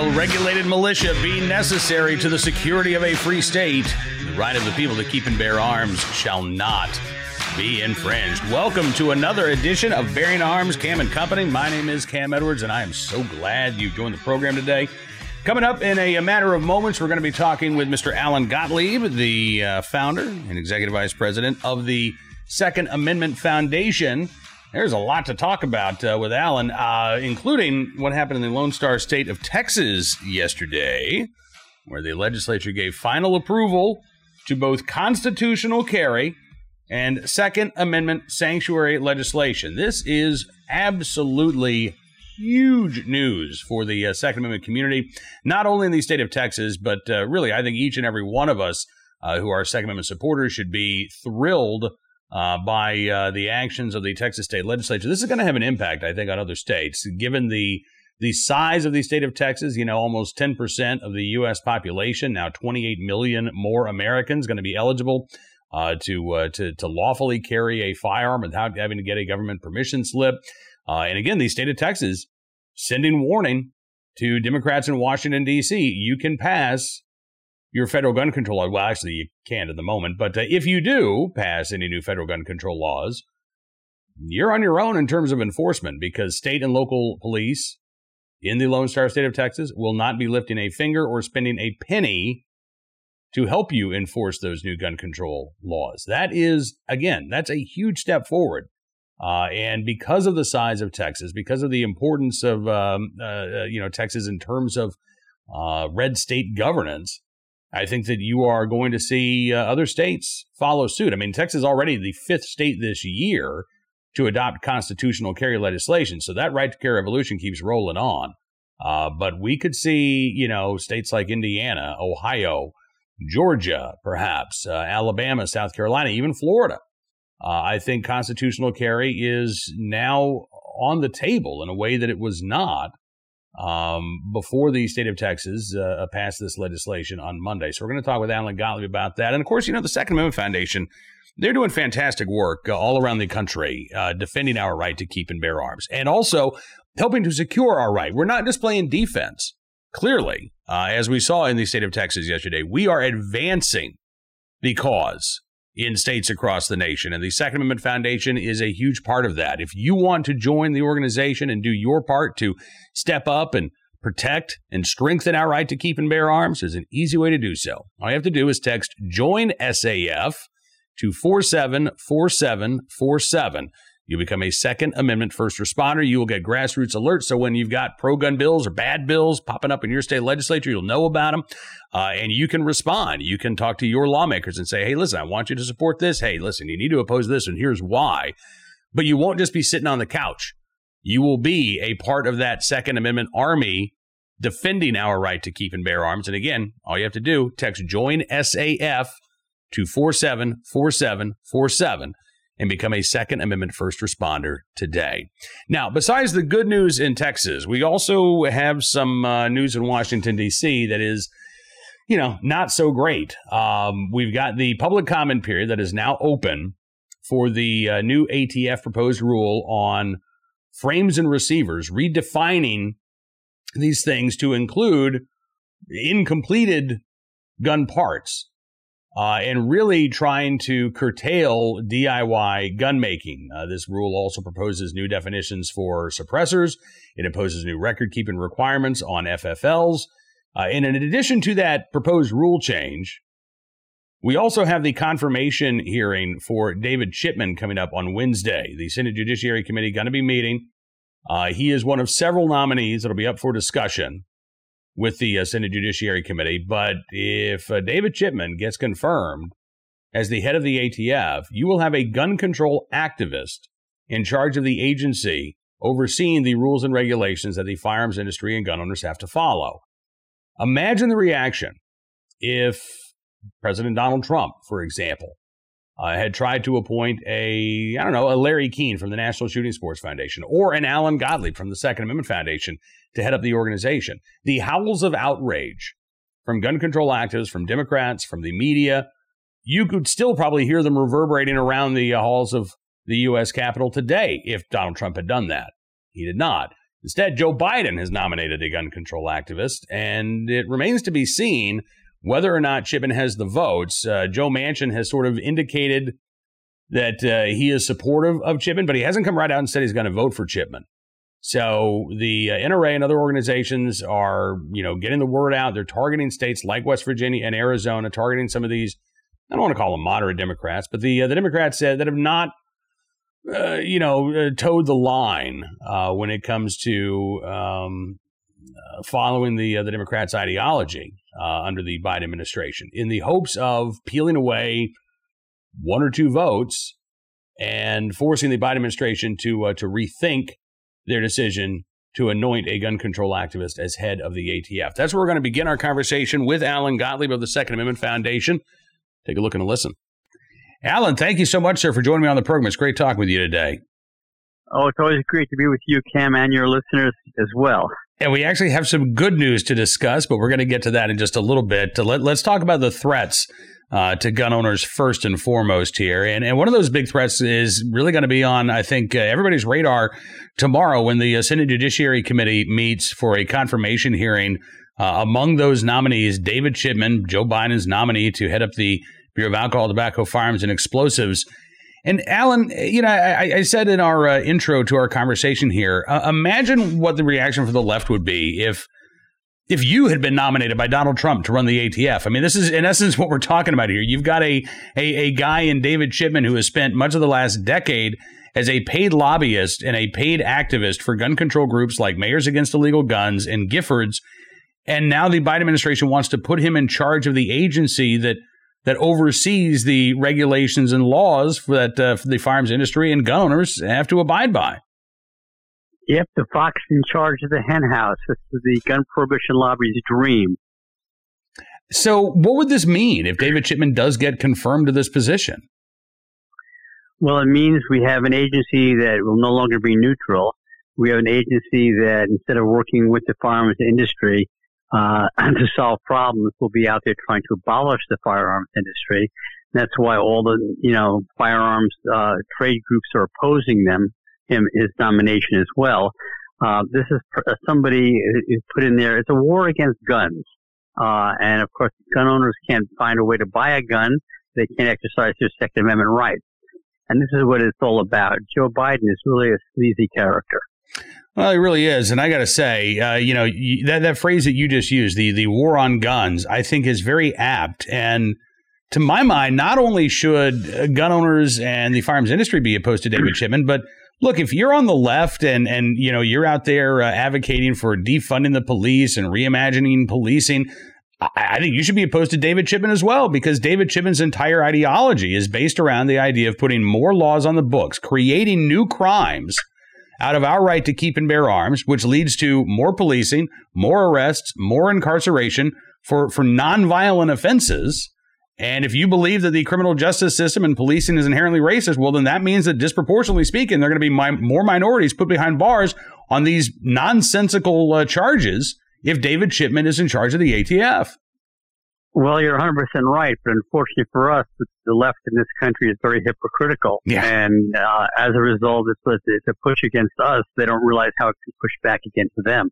a regulated militia be necessary to the security of a free state, the right of the people to keep and bear arms shall not be infringed. Welcome to another edition of Bearing Arms Cam and Company. My name is Cam Edwards, and I am so glad you joined the program today. Coming up in a, a matter of moments, we're going to be talking with Mr. Alan Gottlieb, the uh, founder and executive vice president of the Second Amendment Foundation. There's a lot to talk about uh, with Alan, uh, including what happened in the Lone Star State of Texas yesterday, where the legislature gave final approval to both constitutional carry and Second Amendment sanctuary legislation. This is absolutely huge news for the uh, Second Amendment community, not only in the state of Texas, but uh, really, I think each and every one of us uh, who are Second Amendment supporters should be thrilled uh, by uh, the actions of the Texas state legislature. This is going to have an impact, I think, on other states, given the the size of the state of Texas. You know, almost 10% of the U.S. population, now 28 million more Americans, going to be eligible uh, to uh, to to lawfully carry a firearm without having to get a government permission slip. Uh, and again, the state of Texas sending warning to Democrats in Washington D.C. You can pass your federal gun control law. Well, actually, you can't at the moment, but uh, if you do pass any new federal gun control laws, you're on your own in terms of enforcement because state and local police in the Lone Star State of Texas will not be lifting a finger or spending a penny to help you enforce those new gun control laws. That is, again, that's a huge step forward. Uh, and because of the size of Texas, because of the importance of um, uh, uh you know Texas in terms of uh, red state governance, I think that you are going to see uh, other states follow suit. I mean, Texas is already the fifth state this year to adopt constitutional carry legislation. So that right to carry revolution keeps rolling on. Uh, but we could see, you know, states like Indiana, Ohio, Georgia, perhaps, uh, Alabama, South Carolina, even Florida. Uh, I think constitutional carry is now on the table in a way that it was not um, before the state of Texas uh, passed this legislation on Monday. So we're going to talk with Alan Gottlieb about that. And of course, you know, the Second Amendment Foundation, they're doing fantastic work uh, all around the country, uh, defending our right to keep and bear arms and also helping to secure our right. We're not just playing defense. Clearly, uh, as we saw in the state of Texas yesterday, we are advancing the cause in states across the nation. And the Second Amendment Foundation is a huge part of that. If you want to join the organization and do your part to step up and protect and strengthen our right to keep and bear arms, there's an easy way to do so. All you have to do is text Join SAF to 474747. You become a Second Amendment first responder. You will get grassroots alerts. So when you've got pro gun bills or bad bills popping up in your state legislature, you'll know about them uh, and you can respond. You can talk to your lawmakers and say, hey, listen, I want you to support this. Hey, listen, you need to oppose this, and here's why. But you won't just be sitting on the couch. You will be a part of that Second Amendment army defending our right to keep and bear arms. And again, all you have to do, text join SAF to 474747 and become a Second Amendment first responder today. Now, besides the good news in Texas, we also have some uh, news in Washington, D.C. that is, you know, not so great. Um, we've got the public comment period that is now open for the uh, new ATF proposed rule on frames and receivers, redefining these things to include incompleted gun parts uh, and really trying to curtail DIY gun making. Uh, this rule also proposes new definitions for suppressors. It imposes new record keeping requirements on FFLs. Uh, and in addition to that proposed rule change, we also have the confirmation hearing for David Chipman coming up on Wednesday. The Senate Judiciary Committee going to be meeting. Uh, he is one of several nominees that'll be up for discussion with the uh, Senate Judiciary Committee. But if uh, David Chipman gets confirmed as the head of the ATF, you will have a gun control activist in charge of the agency overseeing the rules and regulations that the firearms industry and gun owners have to follow. Imagine the reaction if President Donald Trump, for example, uh, had tried to appoint a, I don't know, a Larry Keane from the National Shooting Sports Foundation or an Alan Gottlieb from the Second Amendment Foundation to head up the organization. The howls of outrage from gun control activists, from Democrats, from the media, you could still probably hear them reverberating around the uh, halls of the U.S. Capitol today if Donald Trump had done that. He did not. Instead, Joe Biden has nominated a gun control activist, and it remains to be seen whether or not Chipman has the votes. Uh, Joe Manchin has sort of indicated that uh, he is supportive of Chipman, but he hasn't come right out and said he's going to vote for Chipman. So the uh, NRA and other organizations are, you know, getting the word out. They're targeting states like West Virginia and Arizona, targeting some of these. I don't want to call them moderate Democrats, but the uh, the Democrats said that have not uh, you know, uh, toed the line uh, when it comes to um, uh, following the uh, the Democrats' ideology Uh, under the Biden administration, in the hopes of peeling away one or two votes and forcing the Biden administration to uh, to rethink their decision to anoint a gun control activist as head of the ATF. That's where we're going to begin our conversation with Alan Gottlieb of the Second Amendment Foundation. Take a look and a listen. Alan, thank you so much, sir, for joining me on the program. It's great talking with you today. Oh, it's always great to be with you, Cam, and your listeners as well. And we actually have some good news to discuss, but we're going to get to that in just a little bit. Let, us talk about the threats uh, to gun owners first and foremost here. And, and one of those big threats is really going to be on, I think, uh, everybody's radar tomorrow when the uh, Senate Judiciary Committee meets for a confirmation hearing. Uh, among those nominees, David Chipman, Joe Biden's nominee to head up the Bureau of Alcohol, Tobacco, Firearms, and Explosives. And Alan, you know, I, I said in our uh, intro to our conversation here, uh, imagine what the reaction for the left would be if if you had been nominated by Donald Trump to run the ATF. I mean, this is in essence what we're talking about here. You've got a a, a guy in David Chipman who has spent much of the last decade as a paid lobbyist and a paid activist for gun control groups like Mayors Against Illegal Guns and Giffords. And now the Biden administration wants to put him in charge of the agency that that oversees the regulations and laws for that uh, for the firearms industry and gun owners have to abide by. Yep, the fox in charge of the henhouse. This is the gun prohibition lobby's dream. So, what would this mean if David Chipman does get confirmed to this position? Well, it means we have an agency that will no longer be neutral. We have an agency that instead of working with the firearms industry, uh, to solve problems will be out there trying to abolish the firearms industry. That's why all the, you know, firearms, uh, trade groups are opposing them, him, his nomination as well. Uh, this is uh, somebody is put in there. It's a war against guns. Uh, and of course, gun owners can't find a way to buy a gun. They can't exercise their Second Amendment rights. And this is what it's all about. Joe Biden is really a sleazy character. Well, it really is, and I got to say, uh, you know, that that phrase that you just used, the the war on guns, I think is very apt. And to my mind, not only should uh, gun owners and the firearms industry be opposed to David Chipman, but look, if you're on the left and and you know you're out there uh, advocating for defunding the police and reimagining policing, I think you should be opposed to David Chipman as well, because David Chipman's entire ideology is based around the idea of putting more laws on the books, creating new crimes out of our right to keep and bear arms, which leads to more policing, more arrests, more incarceration for, for nonviolent offenses. And if you believe that the criminal justice system and policing is inherently racist, well, then that means that disproportionately speaking, there are going to be more minorities put behind bars on these nonsensical uh, charges if David Chipman is in charge of the ATF. Well, you're 100% right, but unfortunately for us, the left in this country is very hypocritical. Yeah. And uh, as a result, it's a, it's a push against us. They don't realize how it can push back against them.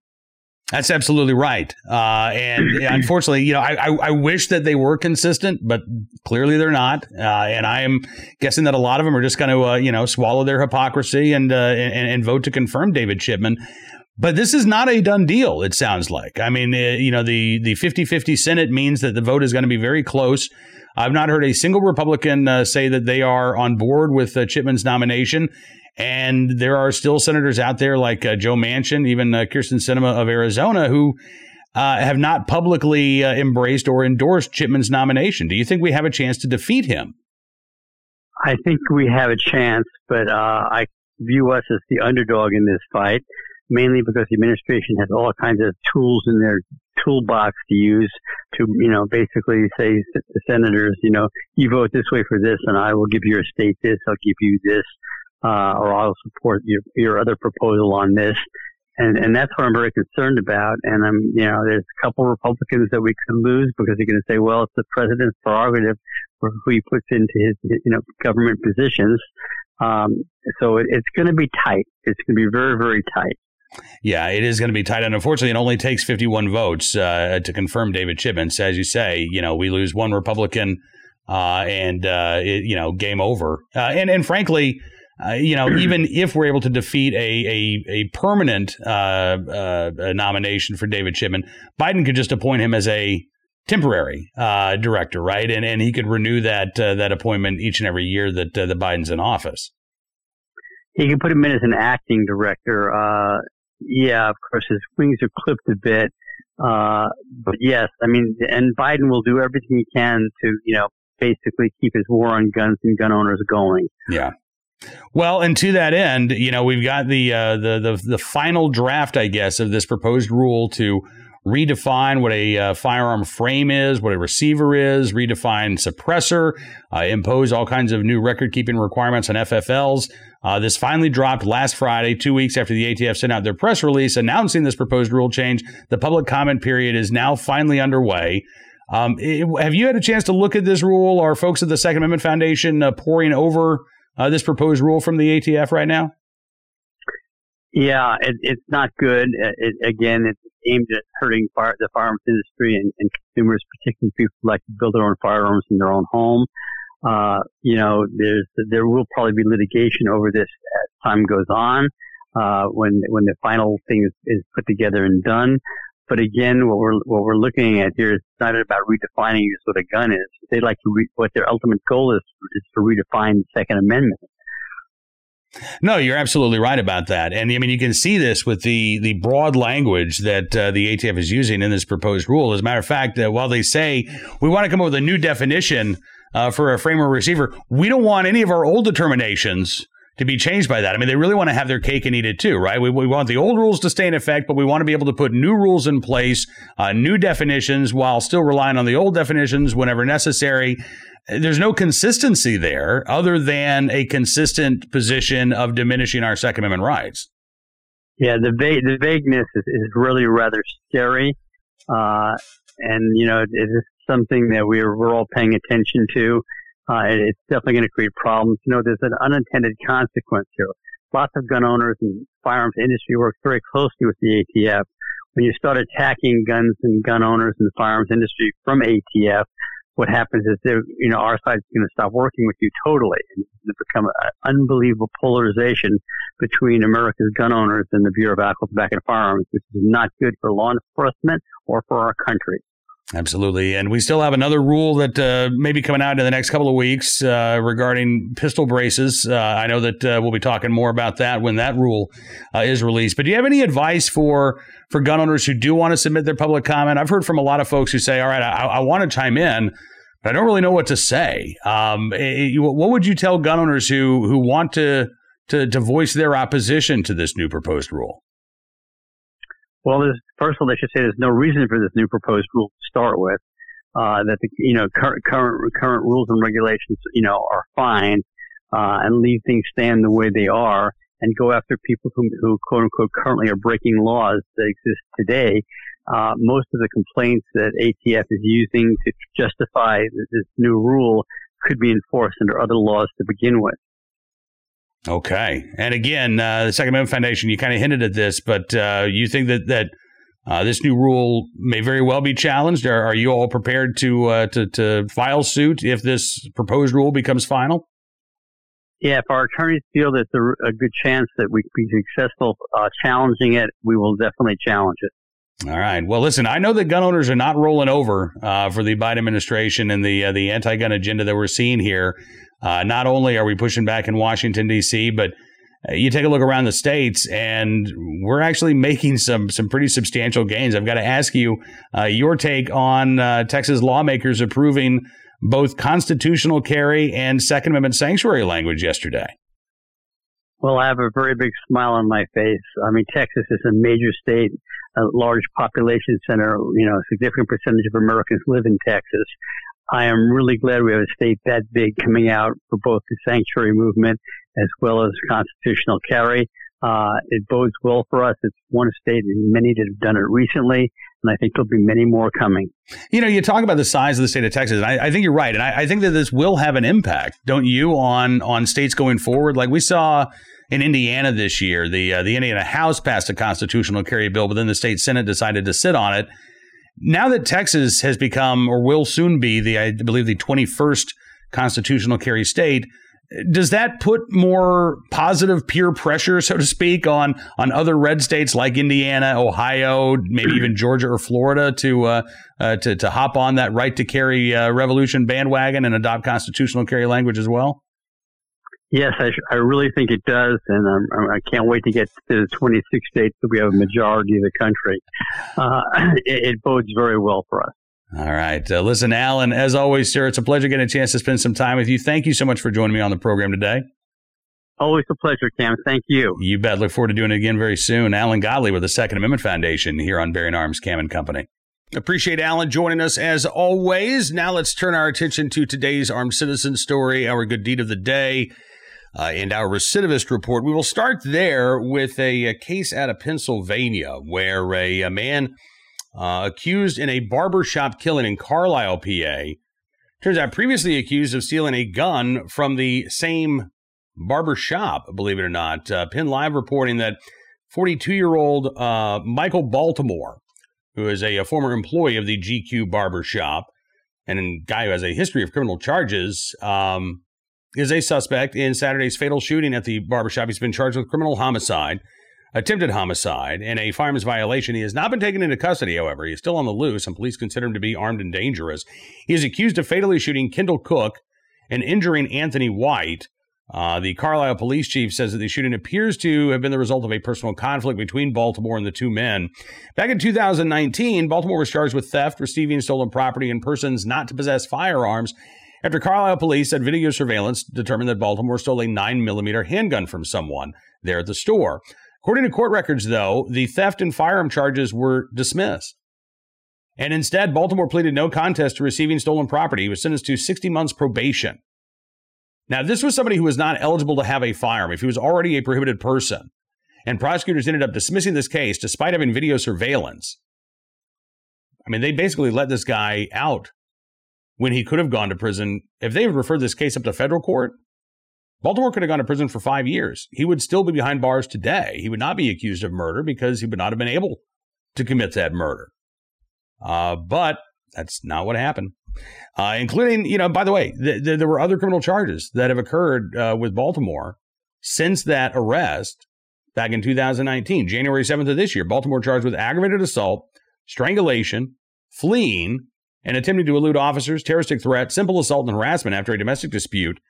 That's absolutely right. Uh, and unfortunately, you know, I, I, I, wish that they were consistent, but clearly they're not. Uh, and I am guessing that a lot of them are just going to, uh, you know, swallow their hypocrisy and, uh, and, and vote to confirm David Chipman. But this is not a done deal, it sounds like. I mean, uh, you know, the, the 50 50 Senate means that the vote is going to be very close. I've not heard a single Republican uh, say that they are on board with uh, Chipman's nomination. And there are still senators out there like uh, Joe Manchin, even uh, Kyrsten Sinema of Arizona, who uh, have not publicly embraced or endorsed Chipman's nomination. Do you think we have a chance to defeat him? I think we have a chance, but I view us as the underdog in this fight mainly because the administration has all kinds of tools in their toolbox to use to, you know, basically say to senators, you know, you vote this way for this and I will give your state this, I'll give you this, uh, or I'll support your, your other proposal on this. And, and that's what I'm very concerned about. And I'm, you know, there's a couple Republicans that we could lose because they're going to say, well, it's the president's prerogative for who he puts into his, you know, government positions. Um, so it, it's going to be tight. It's going to be very, very tight. Yeah, it is going to be tight. And unfortunately, it only takes 51 votes uh, to confirm David Chipman. As you say, you know, we lose one Republican uh, and, uh, it, you know, game over. Uh, and, and frankly, uh, you know, even if we're able to defeat a a, a permanent uh, nomination for David Chipman, Biden could just appoint him as a temporary director, right? And and he could renew that that appointment each and every year that that Biden's in office. He could put him in as an acting director yeah, of course, his wings are clipped a bit. Uh, but yes, I mean, and Biden will do everything he can to, you know, basically keep his war on guns and gun owners going. Yeah. Well, and to that end, you know, we've got the uh, the the the final draft, I guess, of this proposed rule to redefine what a uh, firearm frame is, what a receiver is, redefine suppressor, uh, impose all kinds of new record keeping requirements on FFLs. Uh, this finally dropped last Friday, two weeks after the ATF sent out their press release announcing this proposed rule change. The public comment period is now finally underway. Um, it, have you had a chance to look at this rule? Are folks at the Second Amendment Foundation uh, poring over uh, this proposed rule from the ATF right now? Yeah, it, it's not good. It, again, it's aimed at hurting fire, the firearms industry and, and, consumers, particularly people like to build their own firearms in their own home. Uh, you know, there's there will probably be litigation over this as time goes on. Uh, when when the final thing is, is put together and done. But again, what we're what we're looking at here is not about redefining just what a gun is. They like to re- what their ultimate goal is is to redefine the Second Amendment. No, you're absolutely right about that, and I mean you can see this with the the broad language that uh, the ATF is using in this proposed rule. As a matter of fact, uh, while they say we want to come up with a new definition uh, for a frame or receiver, we don't want any of our old determinations to be changed by that. I mean, they really want to have their cake and eat it too, right? We, we want the old rules to stay in effect, but we want to be able to put new rules in place, uh, new definitions, while still relying on the old definitions whenever necessary there's no consistency there other than a consistent position of diminishing our Second Amendment rights. Yeah, the va- the vagueness is, is really rather scary, uh, and you know it is something that we're we're all paying attention to. Uh, it's definitely going to create problems. You know, there's an unintended consequence here. Lots of gun owners and firearms industry work very closely with the ATF. When you start attacking guns and gun owners and the firearms industry from ATF, what happens is they you know, our side's going to stop working with you totally and become an unbelievable polarization between America's gun owners and the Bureau of Alcohol, Tobacco, and Firearms, which is not good for law enforcement or for our country. Absolutely. And we still have another rule that uh, may be coming out in the next couple of weeks uh, regarding pistol braces. Uh, I know that uh, we'll be talking more about that when that rule uh, is released. But do you have any advice for, for gun owners who do want to submit their public comment? I've heard from a lot of folks who say, all right, I, I want to chime in, but I don't really know what to say. Um, it, eh, what would you tell gun owners who, who want to, to, to voice their opposition to this new proposed rule? Well, there's, first of all, they should say there's no reason for this new proposed rule to start with. Uh, that the you know current current current rules and regulations you know are fine, uh, and leave things stand the way they are, and go after people who who quote unquote currently are breaking laws that exist today. Uh, most of the complaints that ATF is using to justify this new rule could be enforced under other laws to begin with. Okay, and again, uh, the Second Amendment Foundation, you kind of hinted at this, but uh, you think that that uh, this new rule may very well be challenged. Are, are you all prepared to, uh, to to file suit if this proposed rule becomes final? Yeah, if our attorneys feel that there's a good chance that we can be successful uh, challenging it, we will definitely challenge it. All right. Well, listen, I know that gun owners are not rolling over uh, for the Biden administration and the uh, the anti-gun agenda that we're seeing here. Uh, not only are we pushing back in Washington D.C., but uh, you take a look around the states, and we're actually making some some pretty substantial gains. I've got to ask you uh, your take on uh, Texas lawmakers approving both constitutional carry and Second Amendment sanctuary language yesterday. Well, I have a very big smile on my face. I mean, Texas is a major state, a large population center. You know, a significant percentage of Americans live in Texas. I am really glad we have a state that big coming out for both the sanctuary movement as well as constitutional carry. Uh, it bodes well for us. It's one state and many that have done it recently, and I think there'll be many more coming. You know, you talk about the size of the state of Texas, and I, I think you're right, and I, I, think that this will have an impact, don't you, on on states going forward? Like we saw in Indiana this year. The uh, the Indiana House passed a constitutional carry bill, but then the state Senate decided to sit on it. Now that Texas has become or will soon be the I believe the 21st constitutional carry state, does that put more positive peer pressure, so to speak, on on other red states like Indiana, Ohio, maybe even Georgia or Florida to uh, uh, to to hop on that right to carry uh, revolution bandwagon and adopt constitutional carry language as well? Yes, I, I really think it does, and I'm, I can not wait to get to the 26 states that we have a majority of the country. Uh, it, it bodes very well for us. All right. Uh, listen, Alan, as always, sir, it's a pleasure getting a chance to spend some time with you. Thank you so much for joining me on the program today. Always a pleasure, Cam. Thank you. You bet. Look forward to doing it again very soon. Alan Gottlieb with the Second Amendment Foundation here on Bearing Arms Cam and Company. Appreciate Alan joining us as always. Now let's turn our attention to today's armed citizen story, our good deed of the day, uh, and our recidivist report. We will start there with a, a case out of Pennsylvania where a, a man uh, accused in a barbershop killing in Carlisle, PA. Turns out previously accused of stealing a gun from the same barbershop, believe it or not. Uh, Penn Live reporting that 42 year old uh, Michael Baltimore, who is a, a, former employee of the GQ barbershop and a guy who has a history of criminal charges, um, is a suspect in Saturday's fatal shooting at the barbershop. He's been charged with criminal homicide attempted homicide and a firearms violation. He has not been taken into custody, however. He is still on the loose, and police consider him to be armed and dangerous. He is accused of fatally shooting Kendall Cook and injuring Anthony White. Uh, the Carlisle police chief says that the shooting appears to have been the result of a personal conflict between Baltimore and the two men. Back in 2019, Baltimore was charged with theft, receiving stolen property, and persons not to possess firearms after Carlisle police said video surveillance determined that Baltimore stole a 9mm handgun from someone there at the store. According to court records, though, the theft and firearm charges were dismissed. And instead, Baltimore pleaded no contest to receiving stolen property. He was sentenced to 60 months probation. Now, this was somebody who was not eligible to have a firearm, if he was already a prohibited person. And prosecutors ended up dismissing this case despite having video surveillance. I mean, they basically let this guy out when he could have gone to prison. If they had referred this case up to federal court, Baltimore could have gone to prison for five years. He would still be behind bars today. He would not be accused of murder because he would not have been able to commit that murder. Uh, but that's not what happened. Uh, including, you know, by the way, th- th- there were other criminal charges that have occurred uh, with Baltimore since that arrest back in 2019, January 7th of this year. Baltimore charged with aggravated assault, strangulation, fleeing, and attempting to elude officers, terroristic threat, simple assault, and harassment after a domestic dispute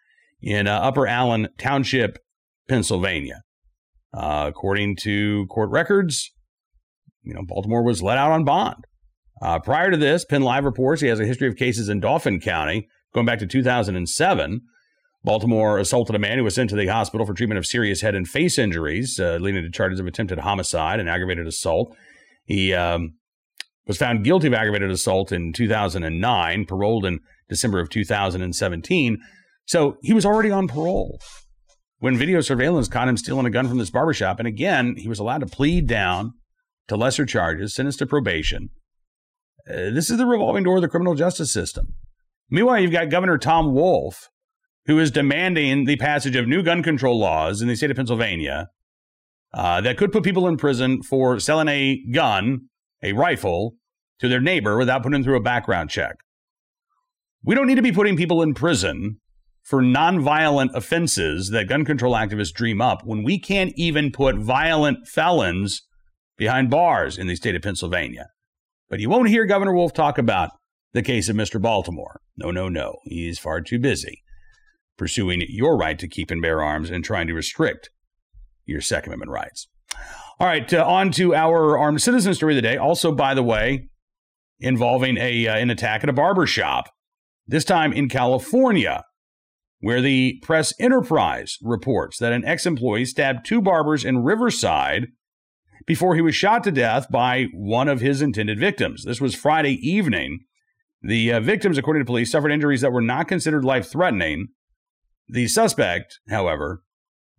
in uh, Upper Allen Township, Pennsylvania. Uh, according to court records, you know, Baltimore was let out on bond. Uh, prior to this, Penn Live reports he has a history of cases in Dauphin County going back to 2007. Baltimore assaulted a man who was sent to the hospital for treatment of serious head and face injuries, uh, leading to charges of attempted homicide and aggravated assault. He um, was found guilty of aggravated assault in 2009, paroled in December of 2017. So he was already on parole when video surveillance caught him stealing a gun from this barbershop. And again, he was allowed to plead down to lesser charges, sentenced to probation. Uh, this is the revolving door of the criminal justice system. Meanwhile, you've got Governor Tom Wolf, who is demanding the passage of new gun control laws in the state of Pennsylvania uh, that could put people in prison for selling a gun, a rifle, to their neighbor without putting them through a background check. We don't need to be putting people in prison for nonviolent offenses that gun control activists dream up when we can't even put violent felons behind bars in the state of Pennsylvania. But you won't hear Governor Wolf talk about the case of Mr. Baltimore. No, no, no. He's far too busy pursuing your right to keep and bear arms and trying to restrict your Second Amendment rights. All right, uh, on to our armed citizen story of the day. Also, by the way, involving a uh, an attack at a barber shop. This time in California where the Press Enterprise reports that an ex employee stabbed two barbers in Riverside before he was shot to death by one of his intended victims. This was Friday evening. The uh, victims, according to police, suffered injuries that were not considered life threatening. The suspect, however,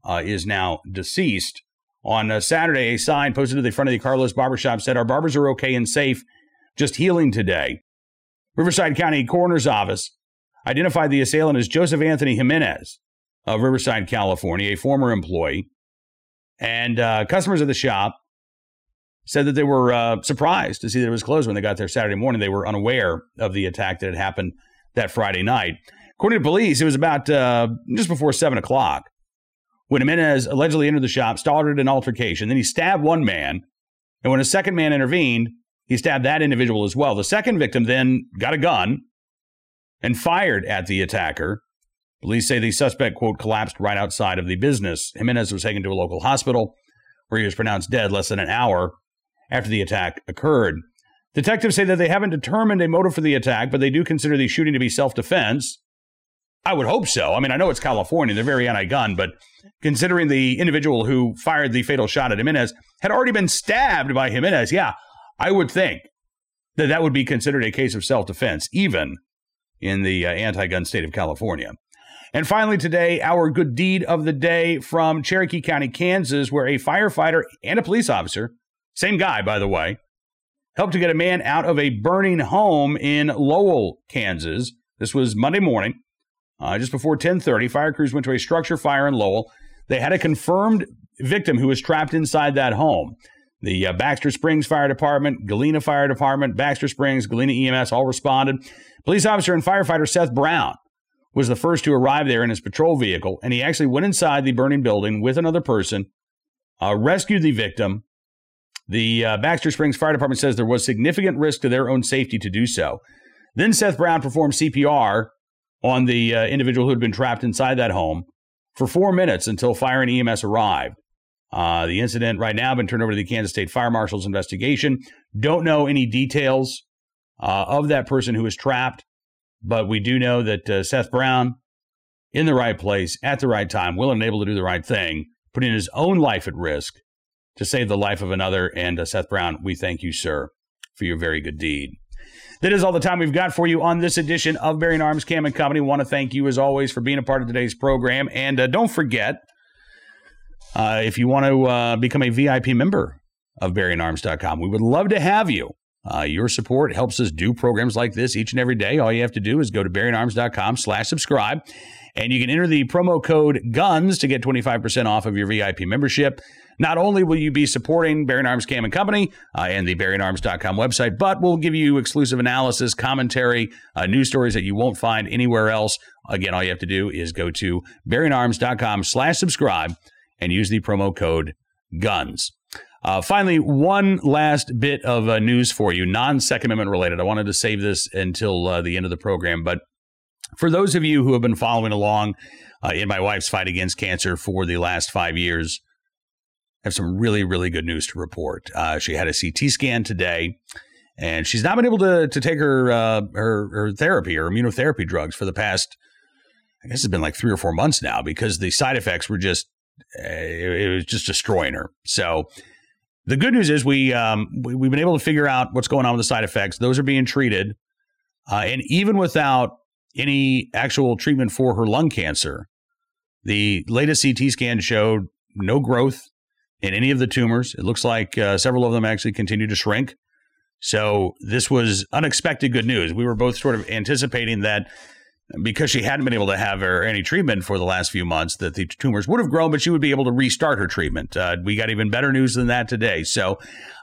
uh, is now deceased. On uh, Saturday, a sign posted to the front of the Carlos barbershop said, Our barbers are okay and safe, just healing today. Riverside County Coroner's Office identified the assailant as Joseph Anthony Jimenez of Riverside, California, a former employee. And uh, customers of the shop said that they were uh, surprised to see that it was closed when they got there Saturday morning. They were unaware of the attack that had happened that Friday night. According to police, it was about uh, just before 7 o'clock when Jimenez allegedly entered the shop, started an altercation. Then he stabbed one man. And when a second man intervened, he stabbed that individual as well. The second victim then got a gun and fired at the attacker. Police say the suspect, quote, collapsed right outside of the business. Jimenez was taken to a local hospital where he was pronounced dead less than an hour after the attack occurred. Detectives say that they haven't determined a motive for the attack, but they do consider the shooting to be self defense. I would hope so. I mean, I know it's California, they're very anti gun, but considering the individual who fired the fatal shot at Jimenez had already been stabbed by Jimenez, yeah, I would think that that would be considered a case of self defense, even in the uh, anti gun state of California. And finally, today, our good deed of the day from Cherokee County, Kansas, where a firefighter and a police officer same guy, by the way. Helped to get a man out of a burning home in Lowell, Kansas. This was Monday morning, uh, just before 10:30. Fire crews went to a structure fire in Lowell. They had a confirmed victim who was trapped inside that home. The uh, Baxter Springs Fire Department, Galena Fire Department, Baxter Springs, Galena EMS all responded. Police officer and firefighter Seth Brown was the first to arrive there in his patrol vehicle, and he actually went inside the burning building with another person, uh, rescued the victim, the uh, Baxter Springs Fire Department says there was significant risk to their own safety to do so. Then Seth Brown performed CPR on the uh, individual who had been trapped inside that home for four minutes until fire and EMS arrived. Uh, the incident right now been turned over to the Kansas State Fire Marshal's investigation. Don't know any details uh, of that person who was trapped, but we do know that uh, Seth Brown, in the right place at the right time, willing and able to do the right thing, putting his own life at risk to save the life of another. And uh, Seth Brown, we thank you, sir, for your very good deed. That is all the time we've got for you on this edition of Bearing Arms Cam and Company. Want to thank you as always for being a part of today's program. And uh, don't forget, uh, if you want to uh, become a VIP member of BearingArms.com, we would love to have you. Uh, your support helps us do programs like this each and every day. All you have to do is go to BearingArms.com slash subscribe, and you can enter the promo code GUNS to get 25% off of your VIP membership. Not only will you be supporting Bearing Arms Cam and Company uh, and the BearingArms.com website, but we'll give you exclusive analysis, commentary, uh, news stories that you won't find anywhere else. Again, all you have to do is go to BearingArms.com slash subscribe and use the promo code GUNS. Uh, finally, one last bit of uh, news for you, non Second Amendment related. I wanted to save this until uh, the end of the program, but for those of you who have been following along uh, in my wife's fight against cancer for the last five years, I have some really, really good news to report. Uh, she had a CT scan today, and she's not been able to to take her uh, her, her therapy or immunotherapy drugs for the past, I guess it's been like three or four months now because the side effects were just it, it was just destroying her. So the good news is we, um, we have been able to figure out what's going on with the side effects. Those are being treated, uh, and even without any actual treatment for her lung cancer, the latest CT scan showed no growth in any of the tumors. It looks like uh, several of them actually continue to shrink. So this was unexpected good news. We were both sort of anticipating that because she hadn't been able to have her any treatment for the last few months, that the tumors would have grown, but she would be able to restart her treatment. Uh, we got even better news than that today. So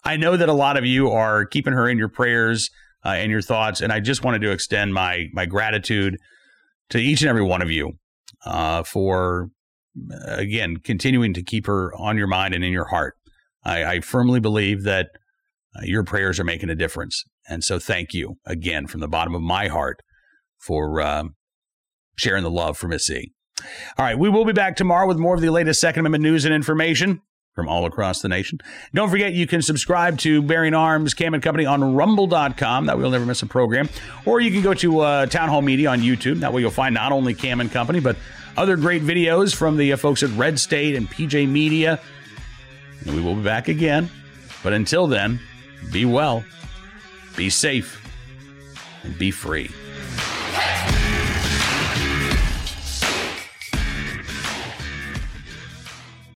I know that a lot of you are keeping her in your prayers uh, and your thoughts, and I just wanted to extend my my gratitude to each and every one of you uh, for again, continuing to keep her on your mind and in your heart. I, I firmly believe that uh, your prayers are making a difference. And so thank you again from the bottom of my heart for um, sharing the love for Miss C. All right, we will be back tomorrow with more of the latest Second Amendment news and information from all across the nation. Don't forget you can subscribe to Bearing Arms Cam and Company on rumble.com. That way you'll never miss a program. Or you can go to uh, Town Hall Media on YouTube. That way you'll find not only Cam and Company, but other great videos from the uh, folks at Red State and PJ Media. And we will be back again. But until then, be well, be safe, and be free.